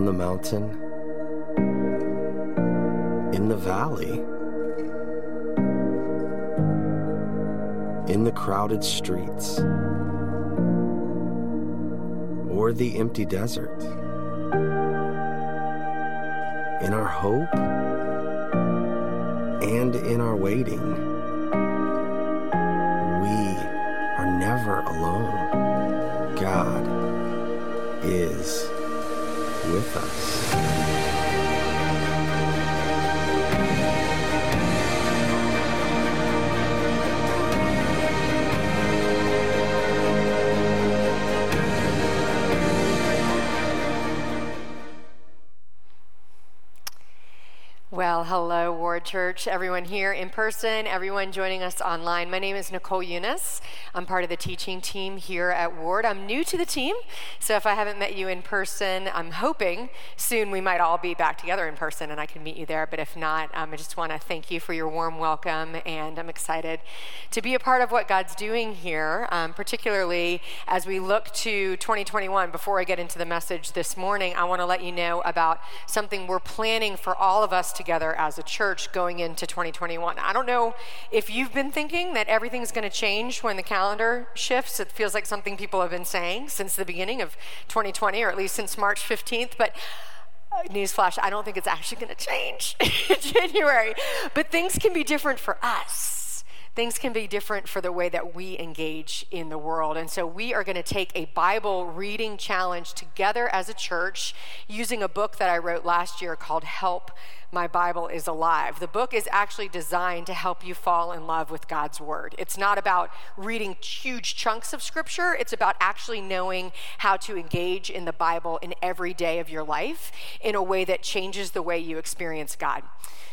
on the mountain, in the valley, in the crowded streets, or the empty desert. In our hope and in our waiting, we are never alone. God is with us. Well, hello, Ward Church, everyone here in person, everyone joining us online. My name is Nicole Unice. I'm part of the teaching team here at Ward. I'm new to the team, so if I haven't met you in person, I'm hoping soon we might all be back together in person and I can meet you there. But if not, um, I just want to thank you for your warm welcome, and I'm excited to be a part of what God's doing here, um, particularly as we look to 2021. Before I get into the message this morning, I want to let you know about something we're planning for all of us together as a church going into 2021. I don't know if you've been thinking that everything's going to change when the calendar shifts. It feels like something people have been saying since the beginning of 2020, or at least since March 15th. But uh, newsflash, I don't think it's actually going to change in January. But things can be different for us things can be different for the way that we engage in the world. And so we are going to take a Bible reading challenge together as a church using a book that I wrote last year called Help my Bible is alive. The book is actually designed to help you fall in love with God's Word. It's not about reading huge chunks of Scripture, it's about actually knowing how to engage in the Bible in every day of your life in a way that changes the way you experience God.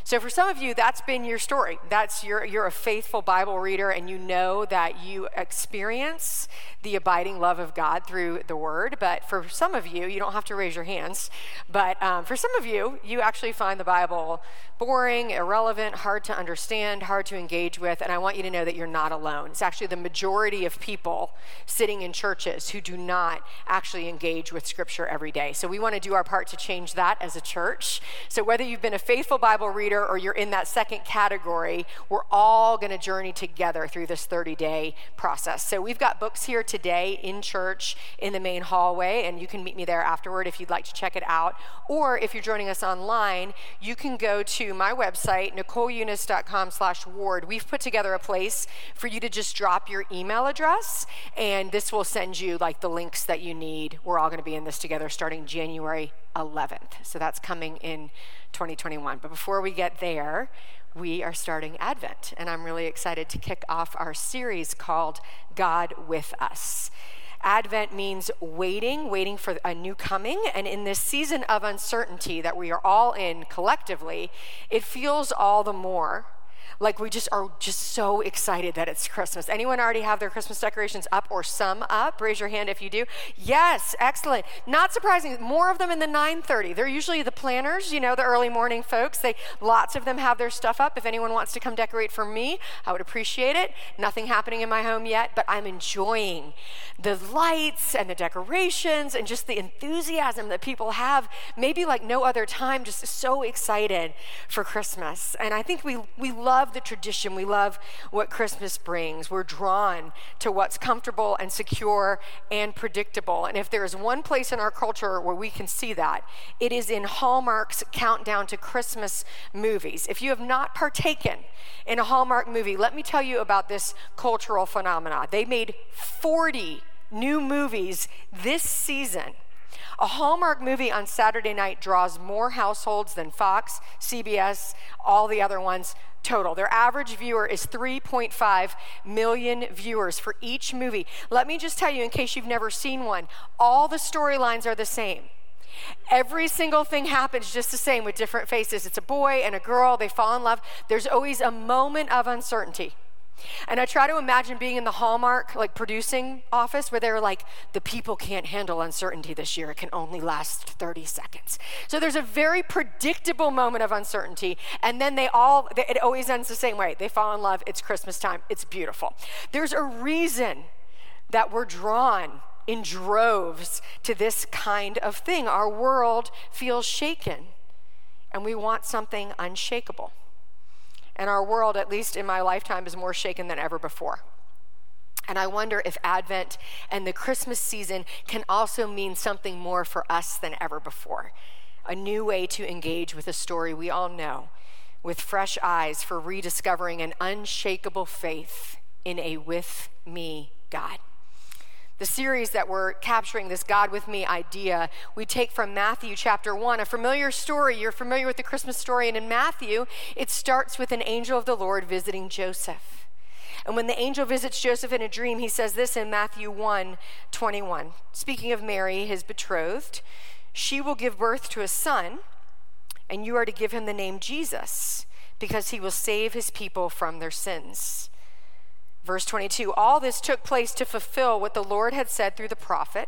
So for some of you, that's been your story. That's you're, you're a faithful Bible reader and you know that you experience the abiding love of God through the Word. But for some of you, you don't have to raise your hands. But um, for some of you, you actually find the Bible boring, irrelevant, hard to understand, hard to engage with. And I want you to know that you're not alone. It's actually the majority of people sitting in churches who do not actually engage with Scripture every day. So we want to do our part to change that as a church. So whether you've been a faithful Bible reader or you're in that second category, we're all going to journey together through this 30 day process. So we've got books here today in church in the main hallway, and you can meet me there afterward if you'd like to check it out. Or if you're joining us online, you can go to my website, nicoleunice.com slash ward. We've put together a place for you to just drop your email address, and this will send you like the links that you need. We're all going to be in this together starting January 11th. So that's coming in 2021. But before we get there, we are starting Advent, and I'm really excited to kick off our series called God with Us. Advent means waiting, waiting for a new coming. And in this season of uncertainty that we are all in collectively, it feels all the more like we just are just so excited that it's Christmas. Anyone already have their Christmas decorations up or some up? Raise your hand if you do. Yes, excellent. Not surprising, more of them in the 9:30. They're usually the planners, you know, the early morning folks. They lots of them have their stuff up. If anyone wants to come decorate for me, I would appreciate it. Nothing happening in my home yet, but I'm enjoying the lights and the decorations and just the enthusiasm that people have, maybe like no other time, just so excited for Christmas. And I think we we love love the tradition. We love what Christmas brings. We're drawn to what's comfortable and secure and predictable. And if there is one place in our culture where we can see that, it is in Hallmark's countdown to Christmas movies. If you have not partaken in a Hallmark movie, let me tell you about this cultural phenomenon. They made 40 new movies this season. A Hallmark movie on Saturday night draws more households than Fox, CBS, all the other ones total. Their average viewer is 3.5 million viewers for each movie. Let me just tell you, in case you've never seen one, all the storylines are the same. Every single thing happens just the same with different faces. It's a boy and a girl, they fall in love. There's always a moment of uncertainty. And I try to imagine being in the Hallmark, like producing office, where they're like, the people can't handle uncertainty this year. It can only last 30 seconds. So there's a very predictable moment of uncertainty. And then they all, it always ends the same way. They fall in love. It's Christmas time. It's beautiful. There's a reason that we're drawn in droves to this kind of thing. Our world feels shaken, and we want something unshakable. And our world, at least in my lifetime, is more shaken than ever before. And I wonder if Advent and the Christmas season can also mean something more for us than ever before. A new way to engage with a story we all know, with fresh eyes for rediscovering an unshakable faith in a with me God. The series that we're capturing, this God with me idea, we take from Matthew chapter 1, a familiar story. You're familiar with the Christmas story, and in Matthew, it starts with an angel of the Lord visiting Joseph. And when the angel visits Joseph in a dream, he says this in Matthew 1 21. Speaking of Mary, his betrothed, she will give birth to a son, and you are to give him the name Jesus, because he will save his people from their sins. Verse 22 All this took place to fulfill what the Lord had said through the prophet.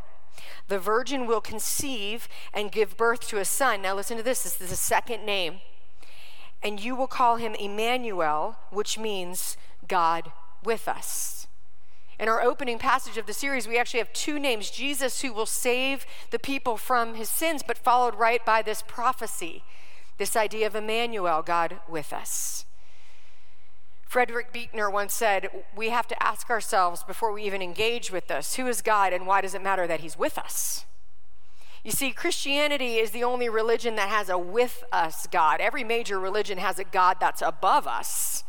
The virgin will conceive and give birth to a son. Now, listen to this this is the second name. And you will call him Emmanuel, which means God with us. In our opening passage of the series, we actually have two names Jesus, who will save the people from his sins, but followed right by this prophecy, this idea of Emmanuel, God with us. Frederick Buechner once said, We have to ask ourselves before we even engage with this who is God and why does it matter that he's with us? You see, Christianity is the only religion that has a with us God. Every major religion has a God that's above us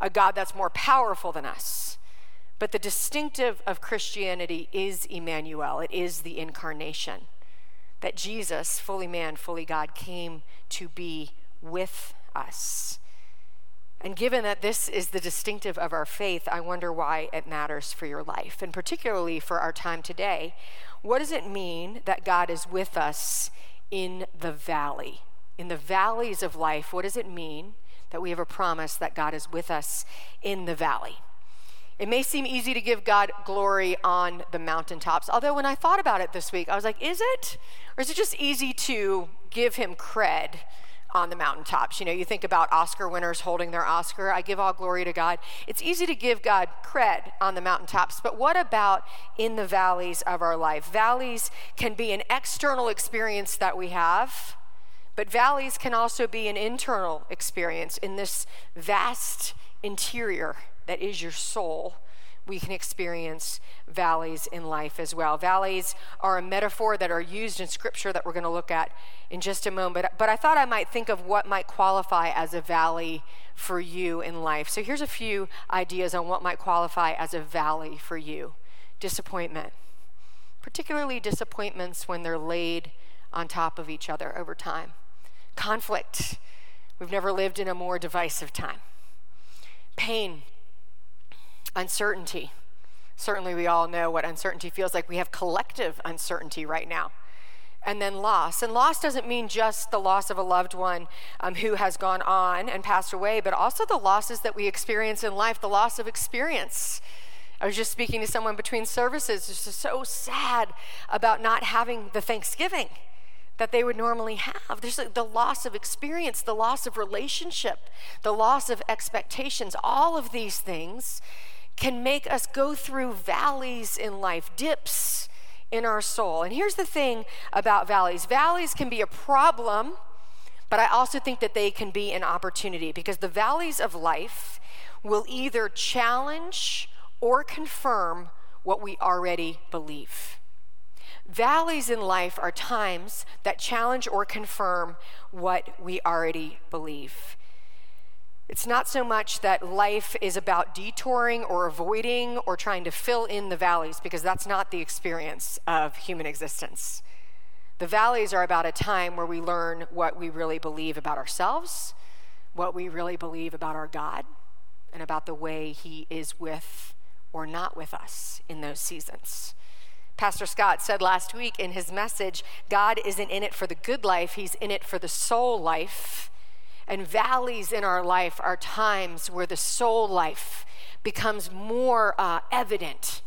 a God that's more powerful than us. But the distinctive of Christianity is Emmanuel, it is the incarnation. That Jesus, fully man, fully God, came to be with us. And given that this is the distinctive of our faith, I wonder why it matters for your life, and particularly for our time today. What does it mean that God is with us in the valley? In the valleys of life, what does it mean that we have a promise that God is with us in the valley. It may seem easy to give God glory on the mountaintops, although when I thought about it this week, I was like, is it? Or is it just easy to give him cred on the mountaintops? You know, you think about Oscar winners holding their Oscar. I give all glory to God. It's easy to give God cred on the mountaintops, but what about in the valleys of our life? Valleys can be an external experience that we have but valleys can also be an internal experience in this vast interior that is your soul. We can experience valleys in life as well. Valleys are a metaphor that are used in scripture that we're going to look at in just a moment. But, I thought I might think of what might qualify as a valley for you in life. So here's a few ideas on what might qualify as a valley for you disappointment, particularly disappointments when they're laid on top of each other over time conflict. We've never lived in a more divisive time. Pain, uncertainty. Certainly, we all know what uncertainty feels like. We have collective uncertainty right now. And then loss. And loss doesn't mean just the loss of a loved one um, who has gone on and passed away, but also the losses that we experience in life, the loss of experience. I was just speaking to someone between services, just so sad about not having the Thanksgiving that they would normally have. There's the loss of experience, the loss of relationship, the loss of expectations. All of these things can make us go through valleys in life, dips in our soul. And here's the thing about valleys valleys can be a problem, but I also think that they can be an opportunity because the valleys of life will either challenge or confirm what we already believe. Valleys in life are times that challenge or confirm what we already believe. It's not so much that life is about detouring or avoiding or trying to fill in the valleys, because that's not the experience of human existence. The valleys are about a time where we learn what we really believe about ourselves, what we really believe about our God, and about the way He is with or not with us in those seasons. Pastor Scott said last week in his message God isn't in it for the good life, He's in it for the soul life. And valleys in our life are times where the soul life becomes more uh, evident,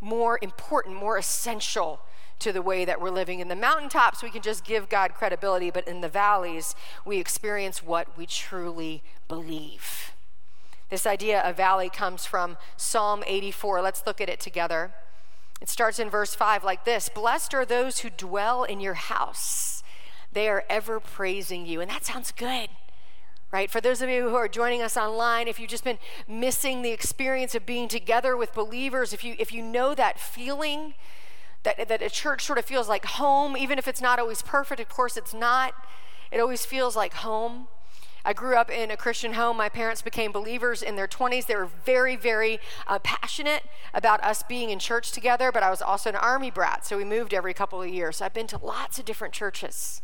more important, more essential to the way that we're living. In the mountaintops, we can just give God credibility, but in the valleys, we experience what we truly believe. This idea of valley comes from Psalm 84. Let's look at it together. It starts in verse 5 like this Blessed are those who dwell in your house, they are ever praising you. And that sounds good. Right? For those of you who are joining us online, if you've just been missing the experience of being together with believers, if you if you know that feeling, that, that a church sort of feels like home, even if it's not always perfect, of course it's not. It always feels like home. I grew up in a Christian home. My parents became believers in their 20s. They were very, very uh, passionate about us being in church together, but I was also an army brat, so we moved every couple of years. So I've been to lots of different churches.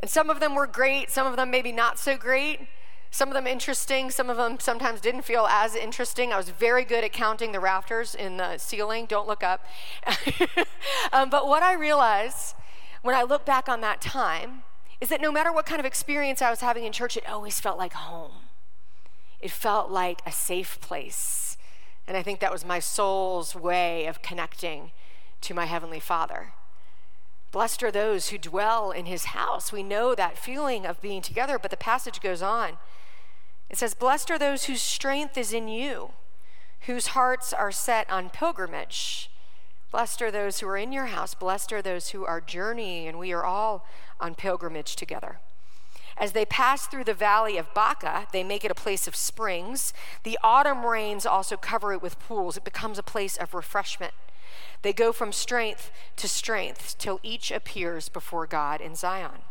And some of them were great, some of them maybe not so great. Some of them interesting, some of them sometimes didn't feel as interesting. I was very good at counting the rafters in the ceiling. Don't look up. um, but what I realized when I look back on that time is that no matter what kind of experience I was having in church, it always felt like home. It felt like a safe place. And I think that was my soul's way of connecting to my Heavenly Father. Blessed are those who dwell in his house. We know that feeling of being together, but the passage goes on. It says, Blessed are those whose strength is in you, whose hearts are set on pilgrimage. Blessed are those who are in your house. Blessed are those who are journeying, and we are all on pilgrimage together. As they pass through the valley of Baca, they make it a place of springs. The autumn rains also cover it with pools. It becomes a place of refreshment. They go from strength to strength till each appears before God in Zion.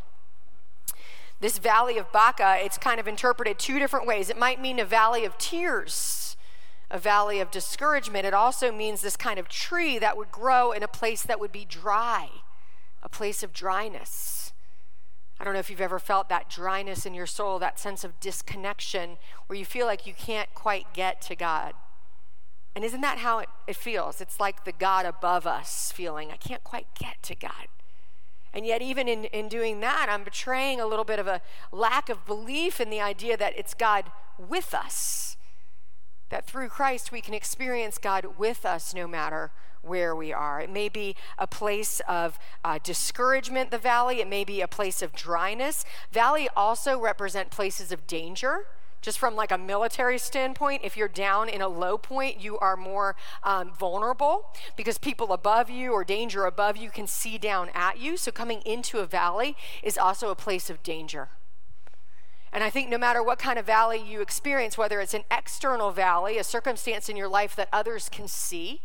This valley of Baca, it's kind of interpreted two different ways. It might mean a valley of tears, a valley of discouragement. It also means this kind of tree that would grow in a place that would be dry, a place of dryness. I don't know if you've ever felt that dryness in your soul, that sense of disconnection where you feel like you can't quite get to God. And isn't that how it, it feels? It's like the God above us feeling. I can't quite get to God. And yet, even in, in doing that, I'm betraying a little bit of a lack of belief in the idea that it's God with us. That through Christ we can experience God with us no matter where we are. It may be a place of uh, discouragement, the valley. It may be a place of dryness. Valley also represent places of danger. Just from like a military standpoint, if you're down in a low point, you are more um, vulnerable because people above you or danger above you can see down at you. So coming into a valley is also a place of danger. And I think no matter what kind of valley you experience, whether it's an external valley, a circumstance in your life that others can see,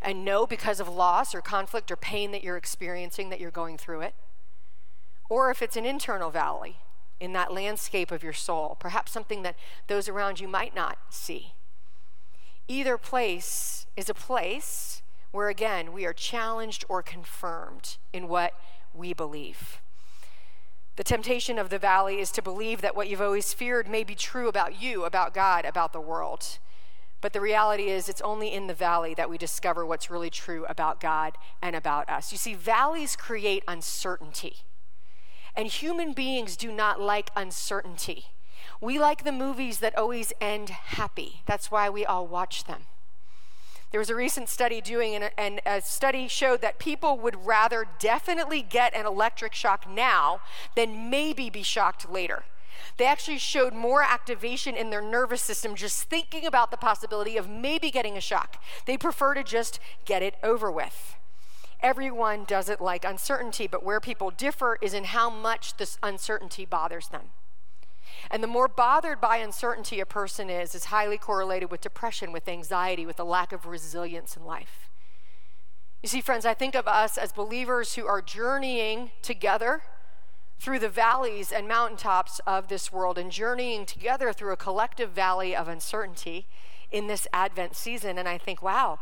and know because of loss or conflict or pain that you're experiencing that you're going through it. Or if it's an internal valley in that landscape of your soul, perhaps something that those around you might not see. Either place is a place where, again, we are challenged or confirmed in what we believe. The temptation of the valley is to believe that what you've always feared may be true about you, about God, about the world. But the reality is, it's only in the valley that we discover what's really true about God and about us. You see, valleys create uncertainty, and human beings do not like uncertainty. We like the movies that always end happy. That's why we all watch them. There was a recent study doing, and a, and a, study showed that people would rather definitely get an electric shock now than maybe be shocked later. They actually showed more activation in their nervous system just thinking about the possibility of maybe getting a shock. They prefer to just get it over with. Everyone doesn't like uncertainty, but where people differ is in how much this uncertainty bothers them. And the more bothered by uncertainty a person is, is highly correlated with depression, with anxiety, with a lack of resilience in life. You see, friends, I think of us as believers who are journeying together through the valleys and mountaintops of this world and journeying together through a collective valley of uncertainty in this Advent season. And I think, wow,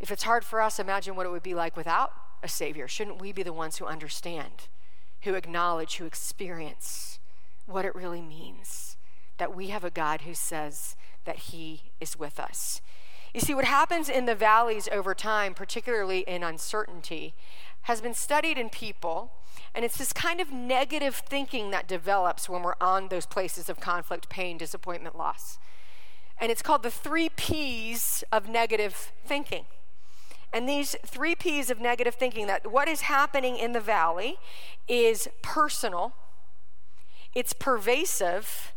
if it's hard for us, imagine what it would be like without a Savior. Shouldn't we be the ones who understand, who acknowledge, who experience what it really means that we have a God who says that He is with us? You see, what happens in the valleys over time, particularly in uncertainty, has been studied in people and it's this kind of negative thinking that develops when we're on those places of conflict, pain, disappointment, loss. And it's called the three P's of negative thinking. And these three P's of negative thinking that what is happening in the valley is personal, it's pervasive,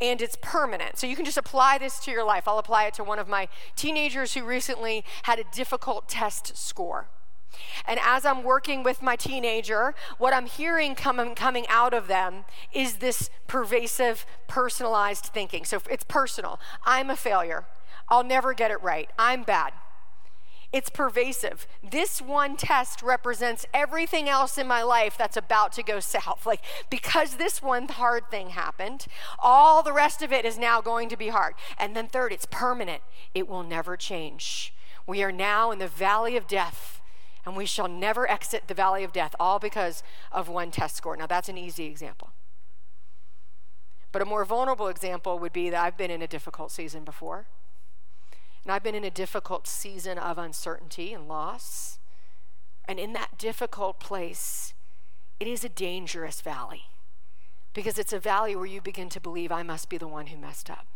and it's permanent. So you can just apply this to your life. I'll apply it to one of my teenagers who recently had a difficult test score. And as I'm working with my teenager, what I'm hearing coming, coming out of them is this pervasive, personalized thinking. So it's personal. I'm a failure. I'll never get it right. I'm bad. It's pervasive. This one test represents everything else in my life that's about to go south. Like, because this one hard thing happened, all the rest of it is now going to be hard. And then, third, it's permanent, it will never change. We are now in the valley of death, and we shall never exit the valley of death, all because of one test score. Now, that's an easy example. But a more vulnerable example would be that I've been in a difficult season before. And I've been in a difficult season of uncertainty and loss. And in that difficult place, it is a dangerous valley because it's a valley where you begin to believe I must be the one who messed up.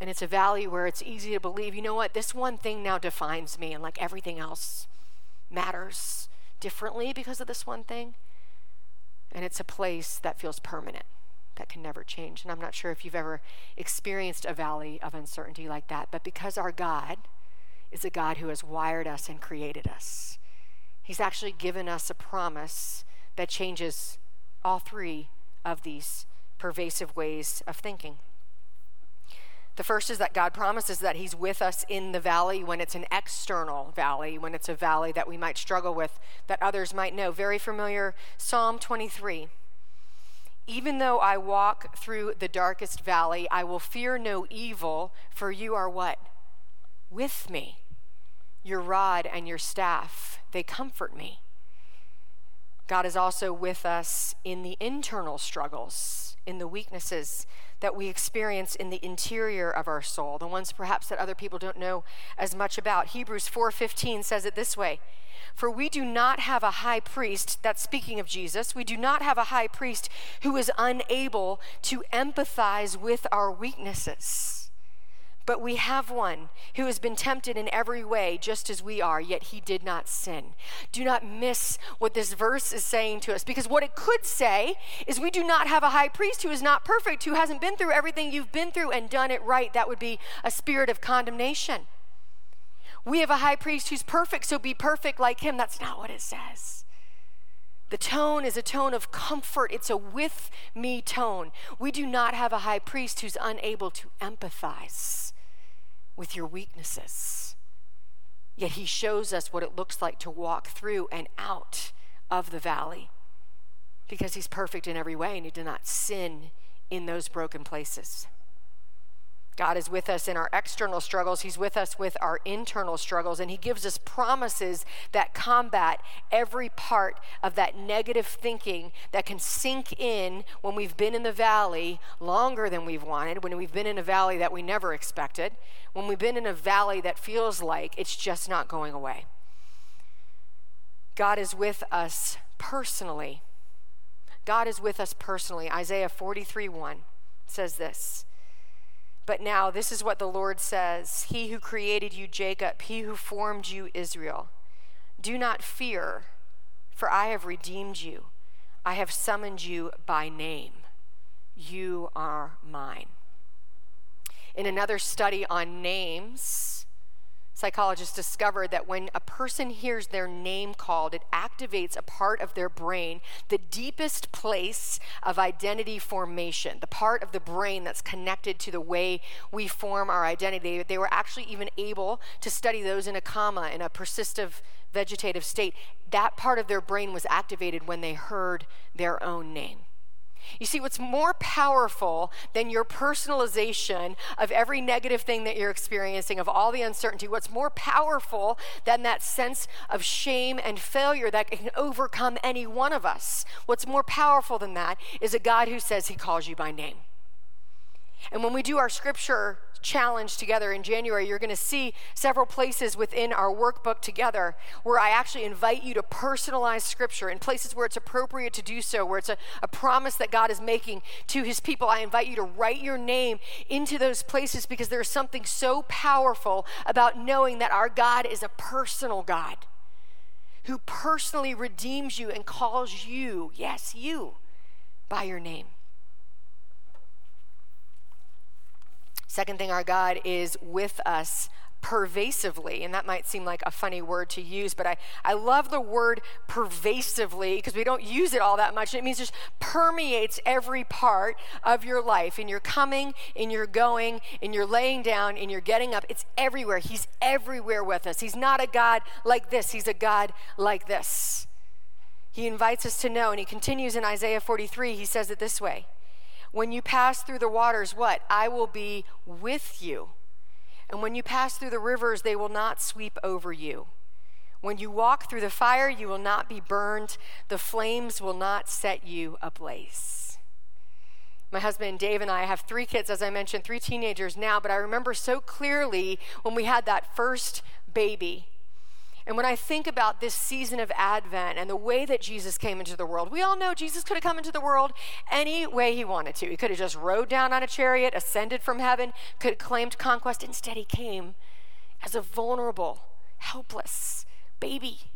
And it's a valley where it's easy to believe, you know what, this one thing now defines me, and like everything else matters differently because of this one thing. And it's a place that feels permanent that can never change. And I'm not sure if you've ever experienced a valley of uncertainty like that, but because our God is a God who has wired us and created us, He's actually given us a promise that changes all three of these pervasive ways of thinking. The first is that God promises that He's with us in the valley when it's an external valley, when it's a valley that we might struggle with, that others might know. Very familiar Psalm 23. Even though I walk through the darkest valley, I will fear no evil, for you are what? With me. Your rod and your staff, they comfort me. God is also with us in the internal struggles, in the weaknesses that we experience in the interior of our soul, the ones perhaps that other people don't know as much about. Hebrews 4:15 says it this way: for we do not have a high priest, that's speaking of Jesus, we do not have a high priest who is unable to empathize with our weaknesses. But we have one who has been tempted in every way, just as we are, yet he did not sin. Do not miss what this verse is saying to us, because what it could say is we do not have a high priest who is not perfect, who hasn't been through everything you've been through and done it right. That would be a spirit of condemnation. We have a high priest who's perfect, so be perfect like him. That's not what it says. The tone is a tone of comfort. It's a with me tone. We do not have a high priest who's unable to empathize with your weaknesses. Yet he shows us what it looks like to walk through and out of the valley because he's perfect in every way and he did not sin in those broken places. God is with us in our external struggles. He's with us with our internal struggles. And He gives us promises that combat every part of that negative thinking that can sink in when we've been in the valley longer than we've wanted, when we've been in a valley that we never expected, when we've been in a valley that feels like it's just not going away. God is with us personally. God is with us personally. Isaiah 43 1 says this. But now, this is what the Lord says He who created you, Jacob, he who formed you, Israel. Do not fear, for I have redeemed you. I have summoned you by name. You are mine. In another study on names, Psychologists discovered that when a person hears their name called, it activates a part of their brain, the deepest place of identity formation, the part of the brain that's connected to the way we form our identity. They were actually even able to study those in a coma, in a persistive vegetative state. That part of their brain was activated when they heard their own name. You see, what's more powerful than your personalization of every negative thing that you're experiencing, of all the uncertainty, what's more powerful than that sense of shame and failure that can overcome any one of us? What's more powerful than that is a God who says he calls you by name. And when we do our scripture challenge together in January, you're going to see several places within our workbook together where I actually invite you to personalize scripture in places where it's appropriate to do so, where it's a, a promise that God is making to his people. I invite you to write your name into those places because there's something so powerful about knowing that our God is a personal God who personally redeems you and calls you, yes, you, by your name. Second thing, our God is with us pervasively. And that might seem like a funny word to use, but I, I love the word pervasively because we don't use it all that much. It means just permeates every part of your life in your coming, in your going, in your laying down, in your getting up. It's everywhere. He's everywhere with us. He's not a God like this, He's a God like this. He invites us to know, and he continues in Isaiah 43, he says it this way When you pass through the waters, what? I will be with you. And when you pass through the rivers, they will not sweep over you. When you walk through the fire, you will not be burned. The flames will not set you ablaze. My husband Dave and I have three kids, as I mentioned, three teenagers now, but I remember so clearly when we had that first baby and when I think about this season of Advent and the way that Jesus came into the world, we all know Jesus could have come into the world any way he wanted to. He could have just rode down on a chariot, ascended from heaven, could have claimed conquest. Instead, he came as a vulnerable, helpless baby.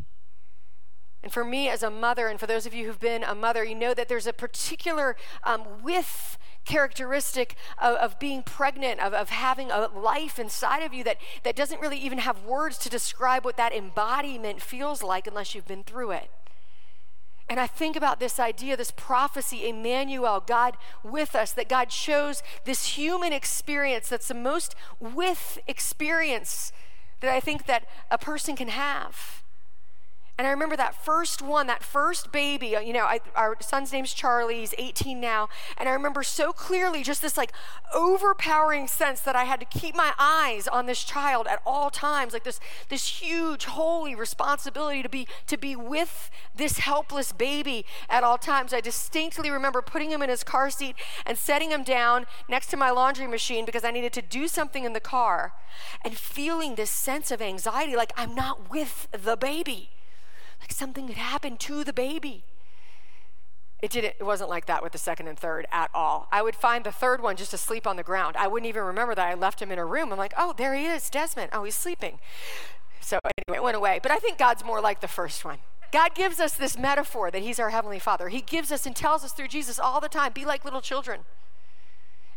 And for me as a mother, and for those of you who've been a mother, you know that there's a particular um, with characteristic of, of being pregnant, of, of having a life inside of you that, that doesn't really even have words to describe what that embodiment feels like unless you've been through it. And I think about this idea, this prophecy, Emmanuel, God with us, that God shows this human experience that's the most with experience that I think that a person can have. And I remember that first one, that first baby, uh, you know, I, our son's name's Charlie, he's 18 now. And I remember so clearly just this like overpowering sense that I had to keep my eyes on this child at all times, like this, this huge, holy responsibility to be, to be with this helpless baby at all times. I distinctly remember putting him in his car seat and setting him down next to my laundry machine because I needed to do something in the car and feeling this sense of anxiety like I'm not with the baby like something had happened to the baby. It didn't it wasn't like that with the second and third at all. I would find the third one just asleep on the ground. I wouldn't even remember that I left him in a room. I'm like, "Oh, there he is, Desmond. Oh, he's sleeping." So anyway, it went away. But I think God's more like the first one. God gives us this metaphor that he's our heavenly Father. He gives us and tells us through Jesus all the time, "Be like little children."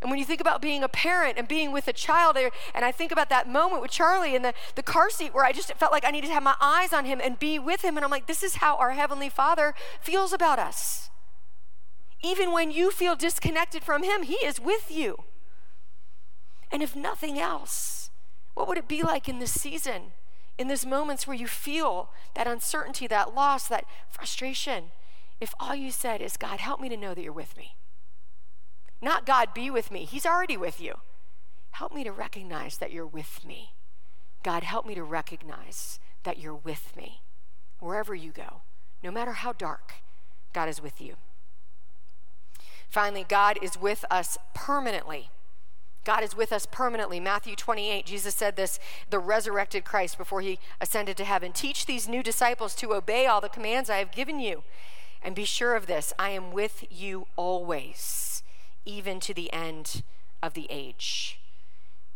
And when you think about being a parent and being with a child, and I think about that moment with Charlie in the, the car seat where I just felt like I needed to have my eyes on him and be with him. And I'm like, this is how our Heavenly Father feels about us. Even when you feel disconnected from Him, He is with you. And if nothing else, what would it be like in this season, in these moments where you feel that uncertainty, that loss, that frustration, if all you said is, God, help me to know that you're with me? Not God, be with me. He's already with you. Help me to recognize that you're with me. God, help me to recognize that you're with me wherever you go, no matter how dark, God is with you. Finally, God is with us permanently. God is with us permanently. Matthew 28, Jesus said this, the resurrected Christ before he ascended to heaven. Teach these new disciples to obey all the commands I have given you. And be sure of this I am with you always even to the end of the age.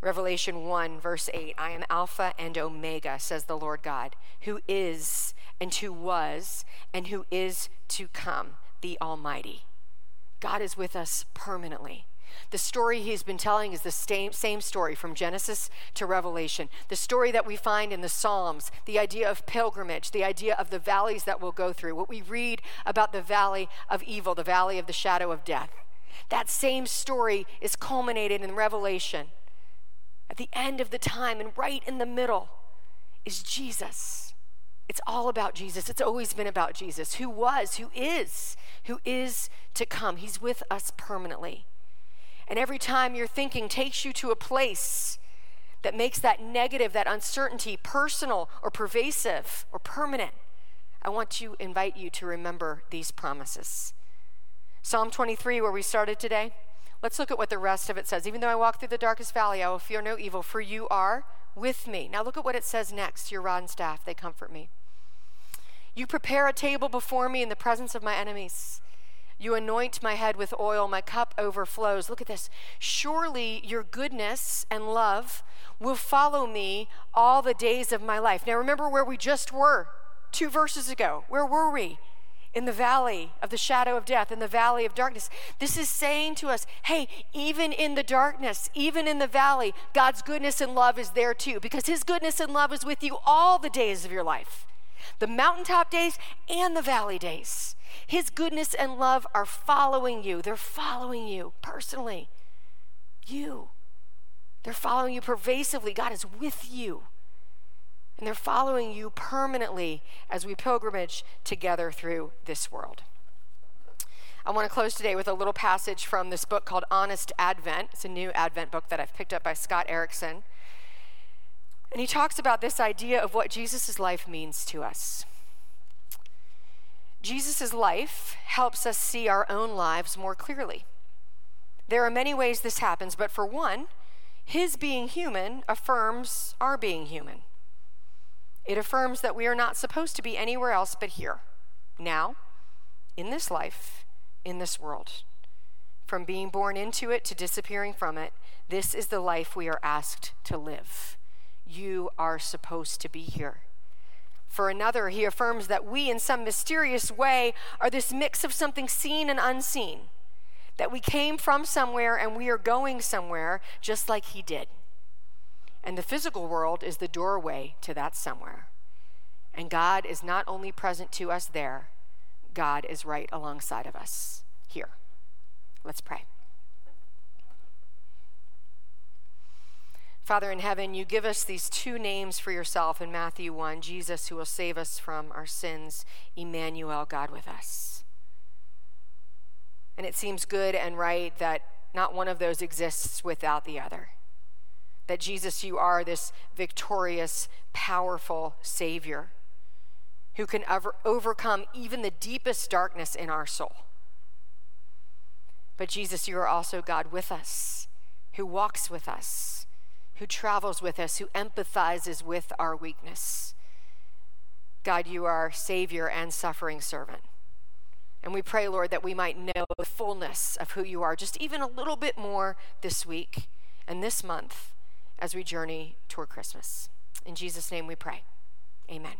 Revelation 1, verse 8 I am Alpha and Omega, says the Lord God, who is and who was and who is to come, the Almighty. God is with us permanently. The story he's been telling is the same, same story from Genesis to Revelation. The story that we find in the Psalms, the idea of pilgrimage, the idea of the valleys that we'll go through, what we read about the valley of evil, the valley of the shadow of death. That same story is culminated in Revelation. At the end of the time and right in the middle is Jesus. It's all about Jesus. It's always been about Jesus, who was, who is, who is to come. He's with us permanently. And every time your thinking takes you to a place that makes that negative, that uncertainty personal or pervasive or permanent, I want to invite you to remember these promises. Psalm 23, where we started today, let's look at what the rest of it says. Even though I walk through the darkest valley, I will fear no evil, for you are with me. Now look at what it says next Your rod and staff, they comfort me. You prepare a table before me in the presence of my enemies. You anoint my head with oil, my cup overflows. Look at this. Surely your goodness and love will follow me all the days of my life. Now remember where we just were two verses ago. Where were we? In the valley of the shadow of death, in the valley of darkness. This is saying to us, hey, even in the darkness, even in the valley, God's goodness and love is there too, because His goodness and love is with you all the days of your life the mountaintop days and the valley days. His goodness and love are following you. They're following you personally. You. They're following you pervasively. God is with you. And they're following you permanently as we pilgrimage together through this world. I want to close today with a little passage from this book called Honest Advent. It's a new Advent book that I've picked up by Scott Erickson. And he talks about this idea of what Jesus' life means to us. Jesus' life helps us see our own lives more clearly. There are many ways this happens, but for one, his being human affirms our being human. It affirms that we are not supposed to be anywhere else but here, now, in this life, in this world. From being born into it to disappearing from it, this is the life we are asked to live. You are supposed to be here. For another, he affirms that we, in some mysterious way, are this mix of something seen and unseen. That we came from somewhere and we are going somewhere, just like he did. And the physical world is the doorway to that somewhere. And God is not only present to us there, God is right alongside of us here. Let's pray. Father in heaven, you give us these two names for yourself in Matthew 1 Jesus, who will save us from our sins, Emmanuel, God with us. And it seems good and right that not one of those exists without the other. That Jesus, you are this victorious, powerful Savior who can ever overcome even the deepest darkness in our soul. But Jesus, you are also God with us, who walks with us who travels with us, who empathizes with our weakness. God, you are Savior and suffering servant. And we pray, Lord, that we might know the fullness of who you are just even a little bit more this week and this month as we journey toward Christmas. In Jesus' name we pray. Amen.